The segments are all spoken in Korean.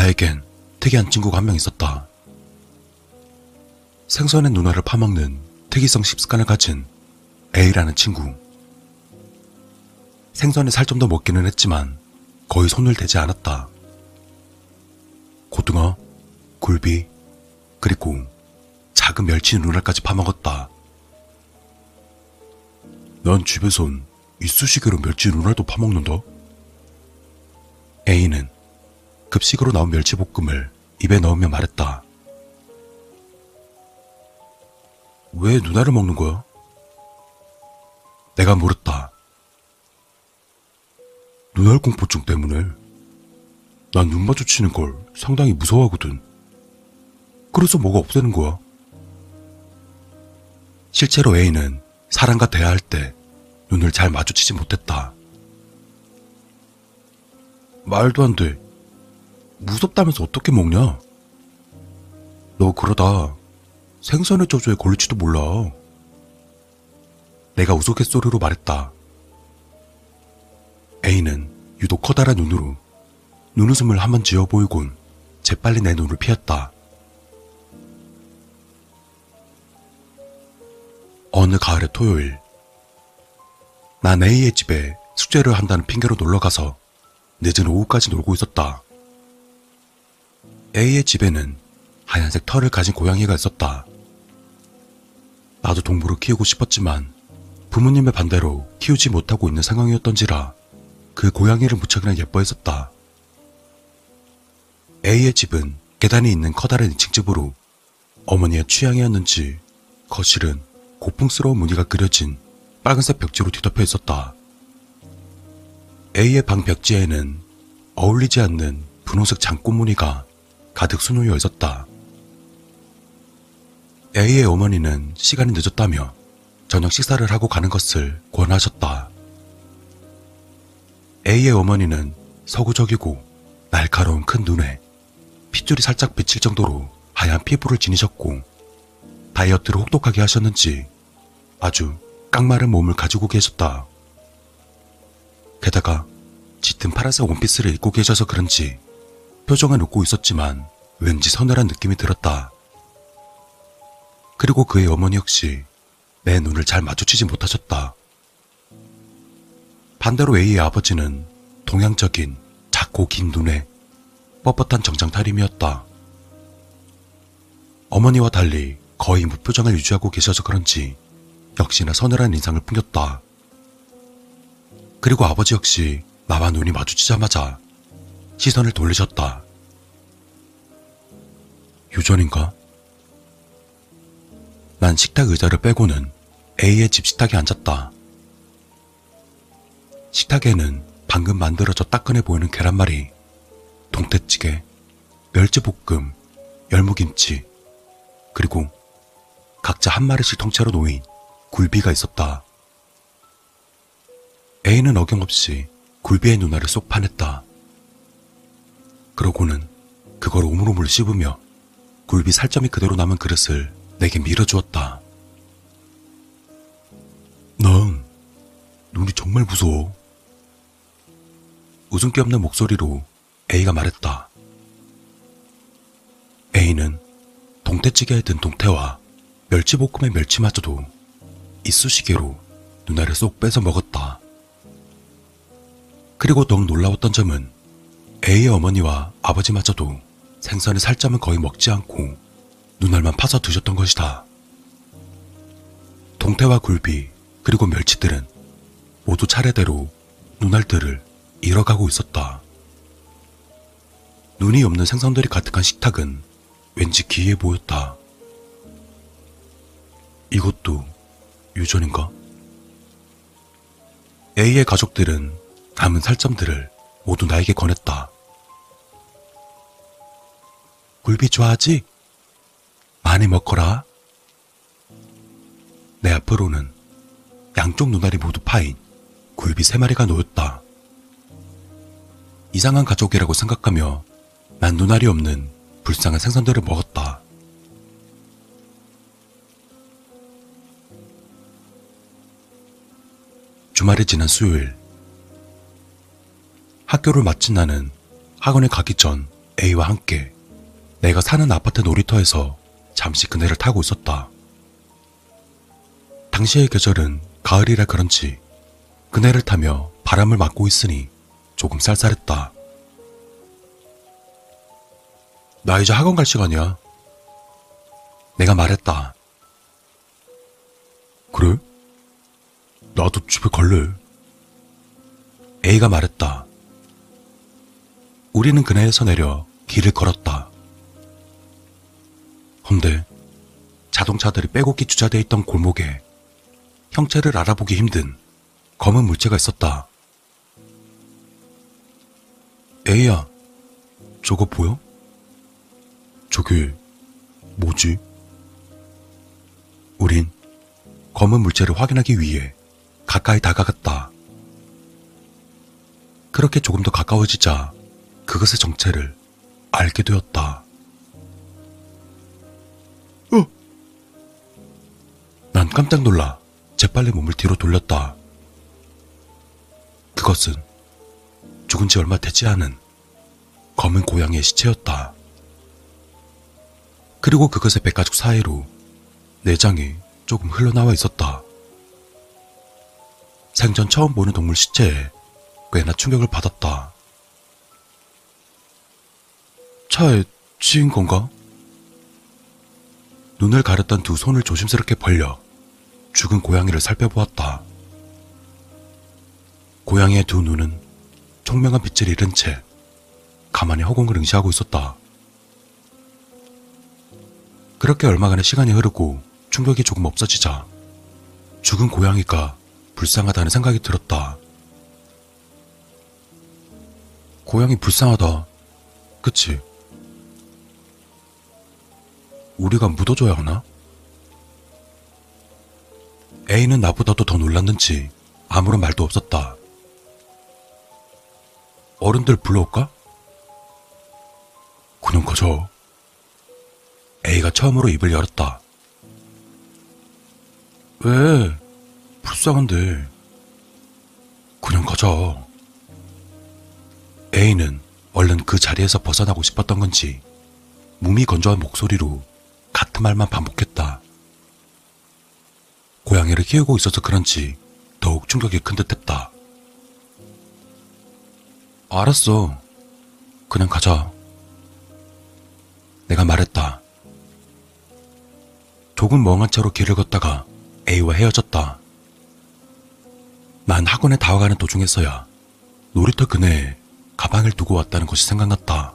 나에겐 특이한 친구가 한 명 있었다. 생선의 누나를 파먹는 특이성 습관을 가진 A라는 친구. 생선에 살 좀 더 먹기는 했지만 거의 손을 대지 않았다. 고등어, 굴비, 그리고 작은 멸치 누나까지 파먹었다. 넌 집에선 이쑤시개로 멸치 누나도 파먹는다? A는 급식으로 나온 멸치볶음을 입에 넣으며 말했다. 왜 누나를 먹는 거야? 내가 물었다. 눈알 공포증 때문에 난 눈 마주치는 걸 상당히 무서워하거든. 그래서 뭐가 없애는 거야. 실제로 A는 사람과 대화할 때 눈을 잘 마주치지 못했다. 말도 안 돼. 무섭다면서 어떻게 먹냐? 너 그러다 생선의 저주에 걸릴지도 몰라. 내가 우스갯소리로 말했다. A는 유독 커다란 눈으로 눈웃음을 한번 지어 보이곤 재빨리 내 눈을 피했다. 어느 가을의 토요일, 난 A의 집에 숙제를 한다는 핑계로 놀러가서 늦은 오후까지 놀고 있었다. A의 집에는 하얀색 털을 가진 고양이가 있었다. 나도 동물을 키우고 싶었지만 부모님의 반대로 키우지 못하고 있는 상황이었던지라 그 고양이를 무척이나 예뻐했었다. A의 집은 계단이 있는 커다란 2층 집으로 어머니의 취향이었는지 거실은 고풍스러운 무늬가 그려진 빨간색 벽지로 뒤덮여 있었다. A의 방 벽지에는 어울리지 않는 분홍색 장꽃 무늬가 가득 수놓여 있었다. A의 어머니는 시간이 늦었다며 저녁 식사를 하고 가는 것을 권하셨다. A의 어머니는 서구적이고 날카로운 큰 눈에 핏줄이 살짝 비칠 정도로 하얀 피부를 지니셨고 다이어트를 혹독하게 하셨는지 아주 깡마른 몸을 가지고 계셨다. 게다가 짙은 파란색 원피스를 입고 계셔서 그런지 표정은 웃고 있었지만 왠지 서늘한 느낌이 들었다. 그리고 그의 어머니 역시 내 눈을 잘 마주치지 못하셨다. 반대로 A의 아버지는 동양적인 작고 긴 눈에 뻣뻣한 정장 타림이었다. 어머니와 달리 거의 무표정을 유지하고 계셔서 그런지 역시나 서늘한 인상을 풍겼다. 그리고 아버지 역시 나와 눈이 마주치자마자 시선을 돌리셨다. 유전인가? 난 식탁 의자를 빼고는 A의 집 식탁에 앉았다. 식탁에는 방금 만들어져 따끈해 보이는 계란말이, 동태찌개, 멸치볶음, 열무김치, 그리고 각자 한 마리씩 통째로 놓인 굴비가 있었다. A는 어김없이 굴비의 누나를 쏙 파냈다. 그러고는 그걸 오물오물 씹으며 굴비 살점이 그대로 남은 그릇을 내게 밀어주었다. 넌 눈이 정말 무서워. 웃음기 없는 목소리로 A가 말했다. A는 동태찌개에 든 동태와 멸치볶음의 멸치마저도 이쑤시개로 누나를 쏙 빼서 먹었다. 그리고 더욱 놀라웠던 점은 A의 어머니와 아버지마저도 생선의 살점은 거의 먹지 않고 눈알만 파서 드셨던 것이다. 동태와 굴비 그리고 멸치들은 모두 차례대로 눈알들을 잃어가고 있었다. 눈이 없는 생선들이 가득한 식탁은 왠지 기이해 보였다. 이것도 유전인가? A의 가족들은 남은 살점들을 모두 나에게 권했다. 굴비 좋아하지? 많이 먹거라. 내 앞으로는 양쪽 눈알이 모두 파인 굴비 세 마리가 놓였다. 이상한 가족이라고 생각하며 난 눈알이 없는 불쌍한 생선들을 먹었다. 주말이 지난 수요일. 학교를 마친 나는 학원에 가기 전 A와 함께 내가 사는 아파트 놀이터에서 잠시 그네를 타고 있었다. 당시의 계절은 가을이라 그런지 그네를 타며 바람을 맞고 있으니 조금 쌀쌀했다. 나 이제 학원 갈 시간이야. 내가 말했다. 그래? 나도 집에 갈래. A가 말했다. 우리는 그네에서 내려 길을 걸었다. 헌데 자동차들이 빼곡히 주차되어 있던 골목에 형체를 알아보기 힘든 검은 물체가 있었다. 에이야, 저거 보여? 저게 뭐지? 우린 검은 물체를 확인하기 위해 가까이 다가갔다. 그렇게 조금 더 가까워지자 그것의 정체를 알게 되었다. 어! 난 깜짝 놀라 재빨리 몸을 뒤로 돌렸다. 그것은 죽은 지 얼마 되지 않은 검은 고양이의 시체였다. 그리고 그것의 백가죽 사이로 내장이 조금 흘러나와 있었다. 생전 처음 보는 동물 시체에 꽤나 충격을 받았다. 차에 치인 건가? 눈을 가렸던 두 손을 조심스럽게 벌려 죽은 고양이를 살펴보았다. 고양이의 두 눈은 총명한 빛을 잃은 채 가만히 허공을 응시하고 있었다. 그렇게 얼마간의 시간이 흐르고 충격이 조금 없어지자 죽은 고양이가 불쌍하다는 생각이 들었다. 고양이 불쌍하다. 그치? 우리가 묻어줘야 하나? A는 나보다도 더 놀랐는지 아무런 말도 없었다. 어른들 불러올까? 그냥 가자. A가 처음으로 입을 열었다. 왜? 불쌍한데. 그냥 가자. A는 얼른 그 자리에서 벗어나고 싶었던 건지 몸이 건조한 목소리로 같은 말만 반복했다. 고양이를 키우고 있어서 그런지 더욱 충격이 큰 듯했다. 알았어. 그냥 가자. 내가 말했다. 조금 멍한 채로 길을 걷다가 A와 헤어졌다. 난 학원에 다와가는 도중에서야 놀이터 그네에 가방을 두고 왔다는 것이 생각났다.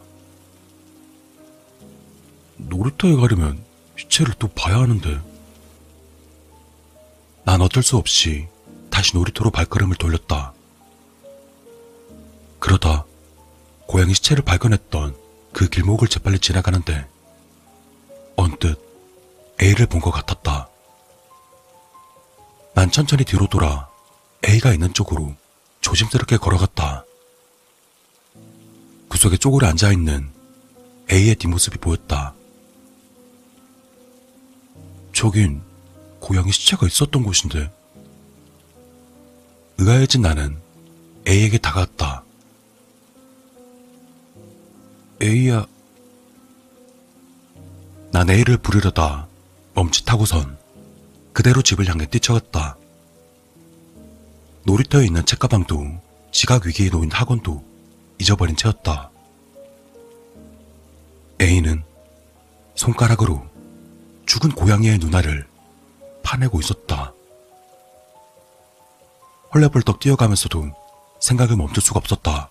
놀이터에 가려면 시체를 또 봐야 하는데. 난 어쩔 수 없이 다시 놀이터로 발걸음을 돌렸다. 그러다 고양이 시체를 발견했던 그 길목을 재빨리 지나가는데 언뜻 A를 본 것 같았다. 난 천천히 뒤로 돌아 A가 있는 쪽으로 조심스럽게 걸어갔다. 구석에 쪼그려 앉아있는 A의 뒷모습이 보였다. 저긴 고양이 시체가 있었던 곳인데. 의아해진 나는 A에게 다가갔다. A야. 난 A를 부르려다 멈칫하고선 그대로 집을 향해 뛰쳐갔다. 놀이터에 있는 책가방도 지각 위기에 놓인 학원도 잊어버린 채였다. A는 손가락으로 죽은 고양이의 누나를 파내고 있었다. 헐레벌떡 뛰어가면서도 생각을 멈출 수가 없었다.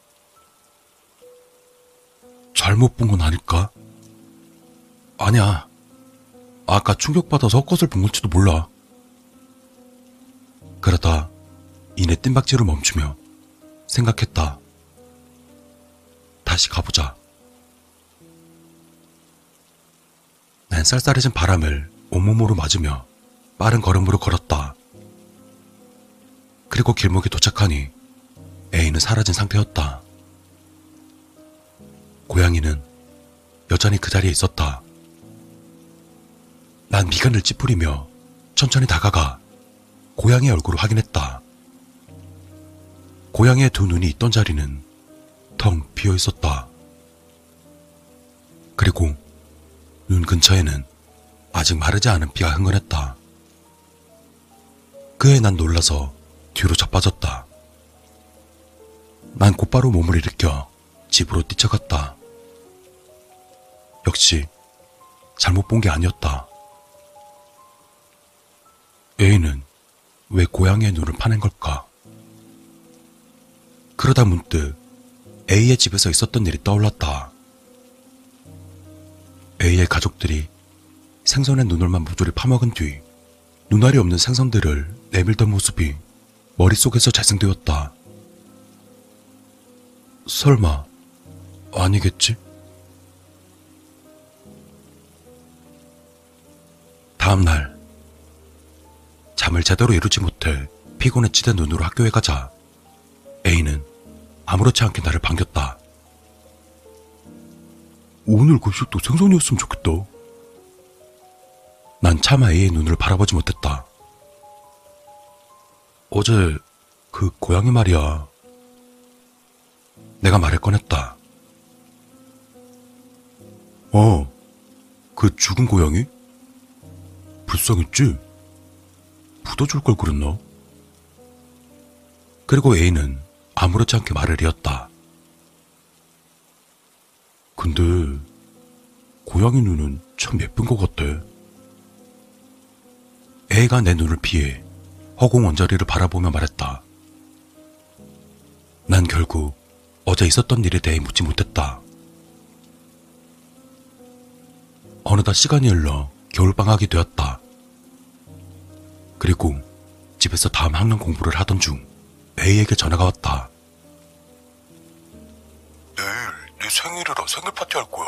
잘못 본 건 아닐까? 아니야. 아까 충격받아서 헛것을 본 건지도 몰라. 그러다 이내 뜀박질을 멈추며 생각했다. 다시 가보자. 난 쌀쌀해진 바람을 온몸으로 맞으며 빠른 걸음으로 걸었다. 그리고 길목에 도착하니 A는 사라진 상태였다. 고양이는 여전히 그 자리에 있었다. 난 미간을 찌푸리며 천천히 다가가 고양이의 얼굴을 확인했다. 고양이의 두 눈이 있던 자리는 텅 비어 있었다. 그리고 눈 근처에는 아직 마르지 않은 피가 흥건했다. 그에 난 놀라서 뒤로 자빠졌다. 난 곧바로 몸을 일으켜 집으로 뛰쳐갔다. 역시 잘못 본 게 아니었다. A는 왜 고양이의 눈을 파낸 걸까? 그러다 문득 A의 집에서 있었던 일이 떠올랐다. A의 가족들이 생선의 눈을만 모조리 파먹은 뒤 눈알이 없는 생선들을 내밀던 모습이 머릿속에서 재생되었다. 설마 아니겠지? 다음 날 잠을 제대로 이루지 못해 피곤에 치대 눈으로 학교에 가자 A는 아무렇지 않게 나를 반겼다. 오늘 급식도 생선이었으면 좋겠다. 난 차마 A의 눈을 바라보지 못했다. 어제 그 고양이 말이야. 내가 말을 꺼냈다. 어, 그 죽은 고양이? 불쌍했지? 묻어줄 걸 그랬나? 그리고 A는 아무렇지 않게 말을 이었다. 근데 고양이 눈은 참 예쁜 것 같대. A가 내 눈을 피해 허공 원자리를 바라보며 말했다. 난 결국 어제 있었던 일에 대해 묻지 못했다. 어느덧 시간이 흘러 겨울방학이 되었다. 그리고 집에서 다음 학년 공부를 하던 중 A에게 전화가 왔다. 내 생일이라 생일 파티 할 거야.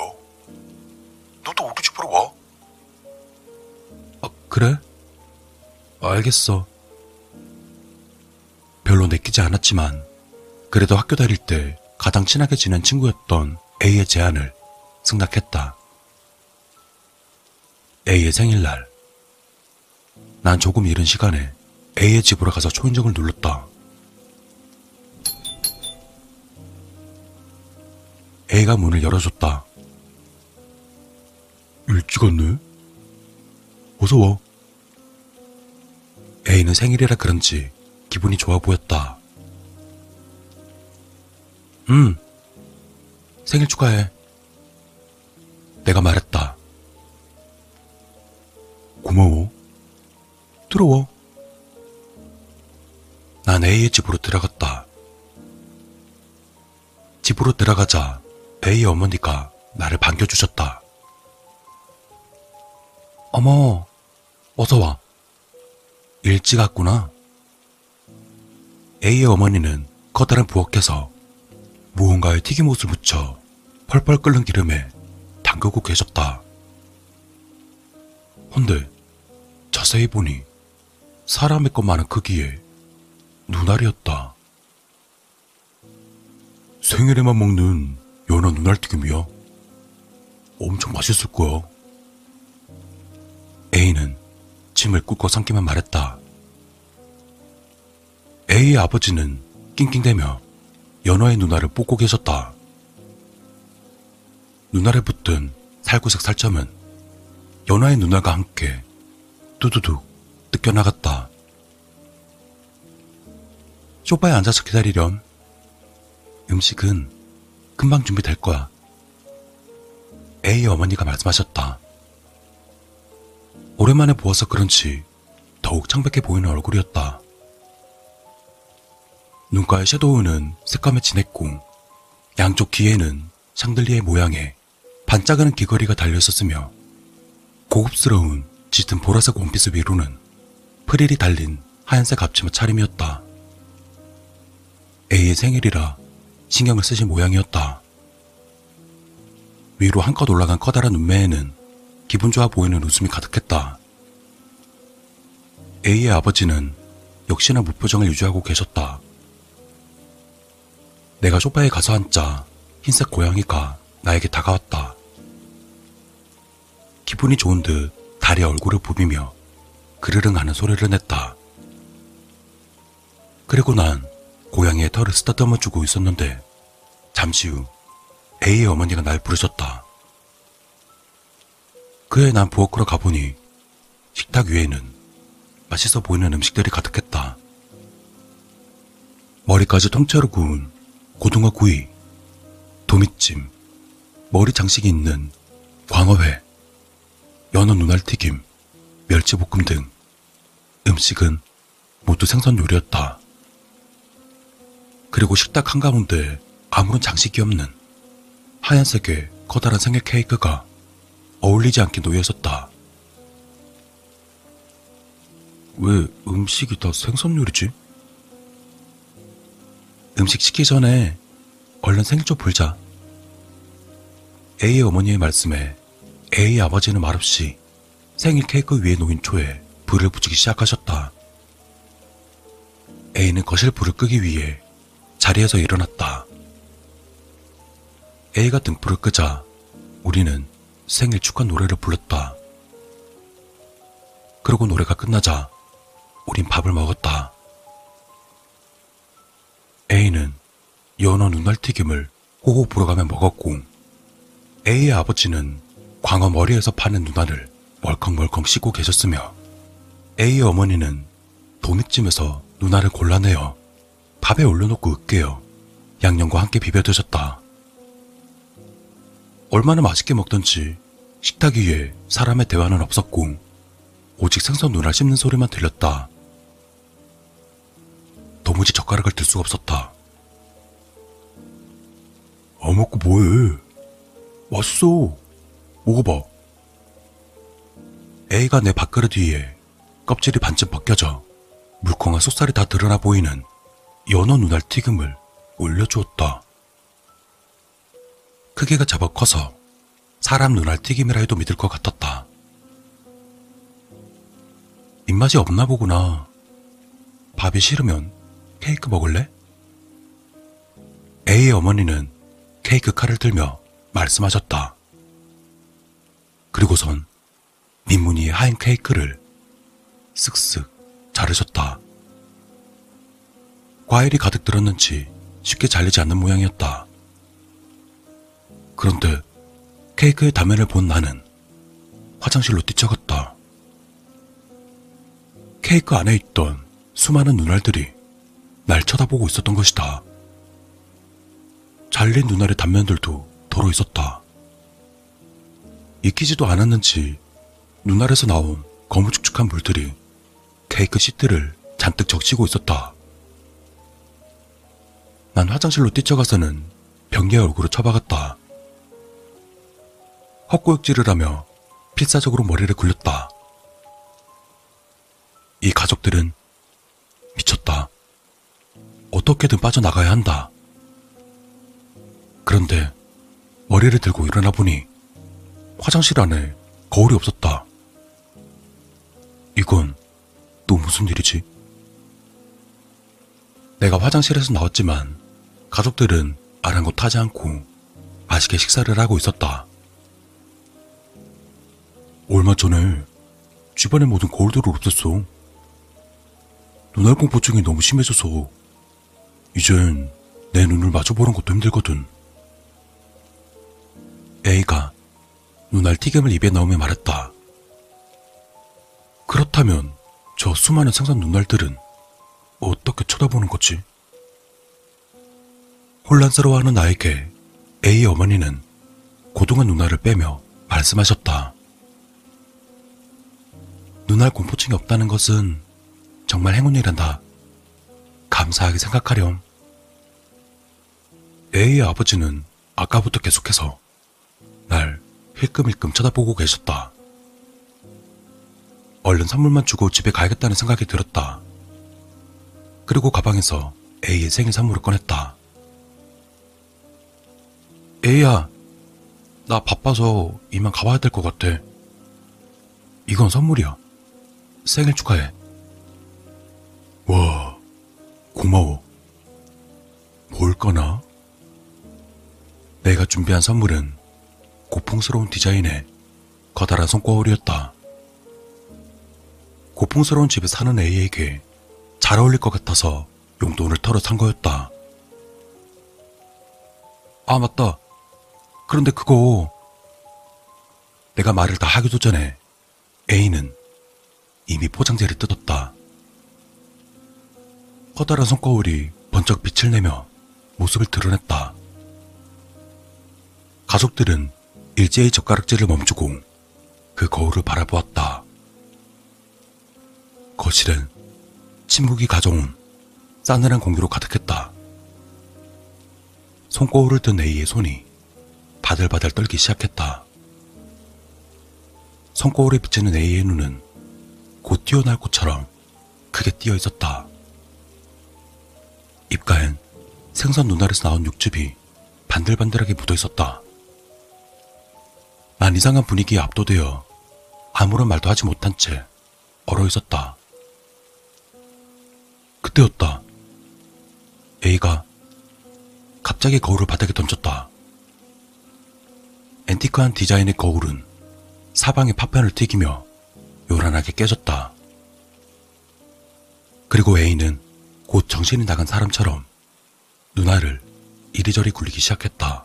너도 우리 집으로 와. 아, 그래? 알겠어. 별로 내키지 않았지만 그래도 학교 다닐 때 가장 친하게 지낸 친구였던 A의 제안을 승낙했다. A의 생일날. 난 조금 이른 시간에 A의 집으로 가서 초인종을 눌렀다. A가 문을 열어줬다. 일찍 왔네? 어서 와. A는 생일이라 그런지 기분이 좋아 보였다. 음, 생일 축하해. 내가 말했다. 고마워. 들어와. 난 A의 집으로 들어갔다. 집으로 들어가자 A의 어머니가 나를 반겨주셨다. 어머, 어서 와. 일찍 왔구나. A의 어머니는 커다란 부엌에서 무언가에 튀김옷을 묻혀 펄펄 끓는 기름에 담그고 계셨다. 헌데 자세히 보니 사람의 것만한 크기의 눈알이었다. 생일에만 먹는 연어 눈알튀김이야. 엄청 맛있을 거야. A는 침을 꾹꾹 삼키며 말했다. A의 아버지는 낑낑대며 연어의 눈알을 뽑고 계셨다. 눈알에 붙은 살구색 살점은 연어의 눈알과 함께 뚜두둑 뜯겨나갔다. 소파에 앉아서 기다리렴. 음식은 금방 준비될 거야. A의 어머니가 말씀하셨다. 오랜만에 보아서 그런지 더욱 창백해 보이는 얼굴이었다. 눈가의 섀도우는 색감에 진했고 양쪽 귀에는 샹들리의 모양의 반짝이는 귀걸이가 달려있었으며 고급스러운 짙은 보라색 원피스 위로는 프릴이 달린 하얀색 앞치마 차림이었다. A의 생일이라 신경을 쓰신 모양이었다. 위로 한껏 올라간 커다란 눈매에는 기분 좋아 보이는 웃음이 가득했다. A의 아버지는 역시나 무표정을 유지하고 계셨다. 내가 소파에 가서 앉자 흰색 고양이가 나에게 다가왔다. 기분이 좋은 듯 다리 얼굴을 부비며 그르릉 하는 소리를 냈다. 그리고 난 고양이의 털을 쓰다듬어 주고 있었는데 잠시 후 A의 어머니가 날 부르셨다. 그해 난 부엌으로 가보니 식탁 위에는 맛있어 보이는 음식들이 가득했다. 머리까지 통째로 구운 고등어 구이, 도미찜, 머리 장식이 있는 광어회, 연어 눈알튀김, 멸치볶음 등 음식은 모두 생선 요리였다. 그리고 식탁 한가운데 아무런 장식이 없는 하얀색의 커다란 생일 케이크가 어울리지 않게 놓여 있었다. 왜 음식이 다 생선 요리지? 음식 시키기 전에 얼른 생일초 불자. A의 어머니의 말씀에 A의 아버지는 말없이 생일 케이크 위에 놓인 초에 불을 붙이기 시작하셨다. A는 거실 불을 끄기 위해 자리에서 일어났다. A가 등불을 끄자 우리는 생일 축하 노래를 불렀다. 그리고 노래가 끝나자 우린 밥을 먹었다. A는 연어 눈알 튀김을 호호 불어가며 먹었고 A의 아버지는 광어 머리에서 파는 누나를 멀컹멀컹 씻고 계셨으며 A의 어머니는 도미찜에서 누나를 골라내어 밥에 올려놓고 으깨어 양념과 함께 비벼 드셨다. 얼마나 맛있게 먹던지 식탁 위에 사람의 대화는 없었고 오직 생선 누나 씹는 소리만 들렸다. 도무지 젓가락을 들 수가 없었다. 안 먹고 뭐해? 맛있어. 먹어봐. A가 내 밥그릇 위에 껍질이 반쯤 벗겨져 물컹한 속살이 다 드러나 보이는 연어 눈알 튀김을 올려주었다. 크기가 잡아 커서 사람 눈알 튀김이라 해도 믿을 것 같았다. 입맛이 없나 보구나. 밥이 싫으면 케이크 먹을래? A의 어머니는 케이크 칼을 들며 말씀하셨다. 그리고선 민무늬의 하얀 케이크를 쓱쓱 자르셨다. 과일이 가득 들었는지 쉽게 잘리지 않는 모양이었다. 그런데 케이크의 단면을 본 나는 화장실로 뛰쳐갔다. 케이크 안에 있던 수많은 눈알들이 날 쳐다보고 있었던 것이다. 잘린 눈알의 단면들도 덜어 있었다. 익히지도 않았는지 눈알에서 나온 거무축축한 물들이 케이크 시트를 잔뜩 적시고 있었다. 난 화장실로 뛰쳐가서는 병기의 얼굴을 쳐박았다. 헛구역질을 하며 필사적으로 머리를 굴렸다. 이 가족들은 미쳤다. 어떻게든 빠져나가야 한다. 그런데 머리를 들고 일어나 보니 화장실 안에 거울이 없었다. 이건 또 무슨 일이지? 내가 화장실에서 나왔지만 가족들은 아랑곳하지 않고 맛있게 식사를 하고 있었다. 얼마 전에 집안의 모든 거울들을 없앴어. 눈알 공포증이 너무 심해져서 이젠 내 눈을 마주보는 것도 힘들거든. A가 눈알 튀김을 입에 넣으며 말했다. 그렇다면 저 수많은 생선 눈알들은 어떻게 쳐다보는 거지? 혼란스러워하는 나에게 A의 어머니는 고동한 눈알을 빼며 말씀하셨다. 눈알 공포증이 없다는 것은 정말 행운이란다. 감사하게 생각하렴. A의 아버지는 아까부터 계속해서 날 힐끔힐끔 쳐다보고 계셨다. 얼른 선물만 주고 집에 가야겠다는 생각이 들었다. 그리고 가방에서 A의 생일 선물을 꺼냈다. A야, 나 바빠서 이만 가봐야 될 것 같아. 이건 선물이야. 생일 축하해. 와, 고마워. 뭘까나? 내가 준비한 선물은 고풍스러운 디자인의 커다란 손거울이었다. 고풍스러운 집에 사는 A에게 잘 어울릴 것 같아서 용돈을 털어 산 거였다. 아, 맞다. 그런데 그거 내가 말을 다 하기도 전에 A는 이미 포장지를 뜯었다. 커다란 손거울이 번쩍 빛을 내며 모습을 드러냈다. 가족들은 일제히 젓가락질을 멈추고 그 거울을 바라보았다. 거실은 침묵이 가져온 싸늘한 공기로 가득했다. 손거울을 든 A의 손이 바들바들 떨기 시작했다. 손거울에 비치는 A의 눈은 곧 튀어날 꽃처럼 크게 띄어 있었다. 입가엔 생선 눈알에서 나온 육즙이 반들반들하게 묻어 있었다. 난 이상한 분위기에 압도되어 아무런 말도 하지 못한 채 얼어 있었다. 그때였다. A가 갑자기 거울을 바닥에 던졌다. 앤티크한 디자인의 거울은 사방에 파편을 튀기며 요란하게 깨졌다. 그리고 A는 곧 정신이 나간 사람처럼 누나를 이리저리 굴리기 시작했다.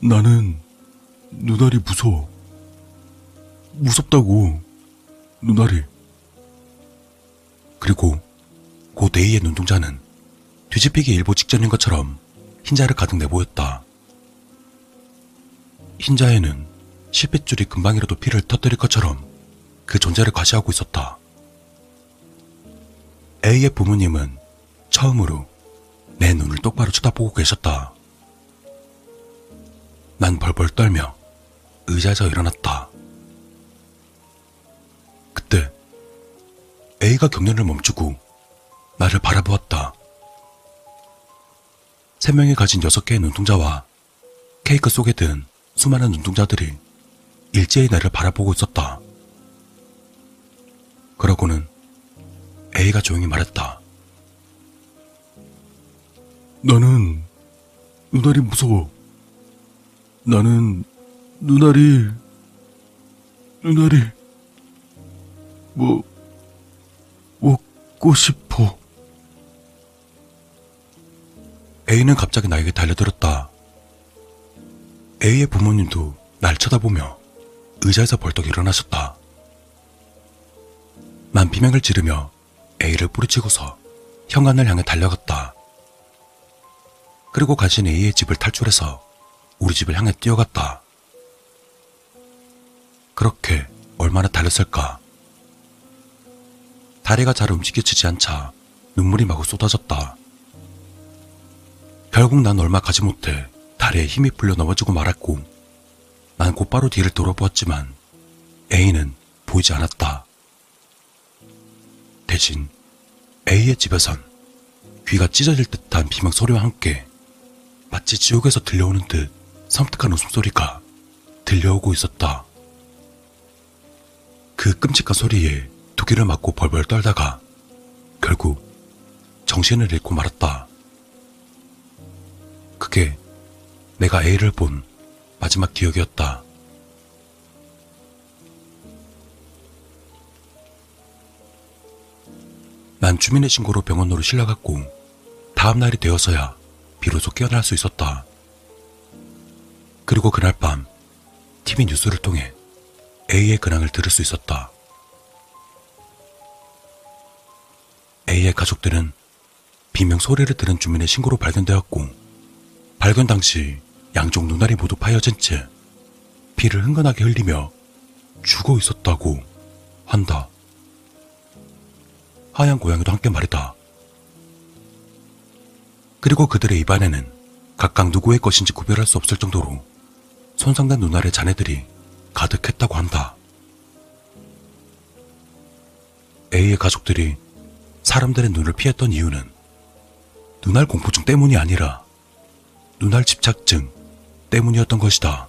나는 누나리 무서워. 무섭다고, 누나리. 그리고 곧 A의 눈동자는 뒤집히기 일보 직전인 것처럼 흰자를 가득 내보였다. 흰자에는 실핏줄이 금방이라도 피를 터뜨릴 것처럼 그 존재를 과시하고 있었다. A의 부모님은 처음으로 내 눈을 똑바로 쳐다보고 계셨다. 난 벌벌 떨며 의자에서 일어났다. 그때 A가 경련을 멈추고 나를 바라보았다. 세 명이 가진 여섯 개의 눈동자와 케이크 속에 든 수많은 눈동자들이 일제히 나를 바라보고 있었다. 그러고는 A가 조용히 말했다. 나는 눈알이 무서워. 나는 눈알이 눈알이 뭐 먹고 싶어. A는 갑자기 나에게 달려들었다. A의 부모님도 날 쳐다보며 의자에서 벌떡 일어나셨다. 난 비명을 지르며 A를 뿌리치고서 현관을 향해 달려갔다. 그리고 간신히 A의 집을 탈출해서 우리 집을 향해 뛰어갔다. 그렇게 얼마나 달렸을까? 다리가 잘 움직여지지 않자 눈물이 마구 쏟아졌다. 결국 난 얼마 가지 못해 다리에 힘이 풀려 넘어지고 말았고 난 곧바로 뒤를 돌아보았지만 A는 보이지 않았다. 대신 A의 집에선 귀가 찢어질 듯한 비명 소리와 함께 마치 지옥에서 들려오는 듯 섬뜩한 웃음소리가 들려오고 있었다. 그 끔찍한 소리에 두 귀를 막고 벌벌 떨다가 결국 정신을 잃고 말았다. 그게 내가 A를 본 마지막 기억이었다. 난 주민의 신고로 병원으로 실려갔고 다음 날이 되어서야 비로소 깨어날 수 있었다. 그리고 그날 밤 TV 뉴스를 통해 A의 근황을 들을 수 있었다. A의 가족들은 비명 소리를 들은 주민의 신고로 발견되었고 발견 당시 양쪽 눈알이 모두 파여진 채 피를 흥건하게 흘리며 죽어 있었다고 한다. 하얀 고양이도 함께 말이다. 그리고 그들의 입안에는 각각 누구의 것인지 구별할 수 없을 정도로 손상된 눈알의 자네들이 가득했다고 한다. A의 가족들이 사람들의 눈을 피했던 이유는 눈알 공포증 때문이 아니라 눈알 집착증 때문이었던 것이다.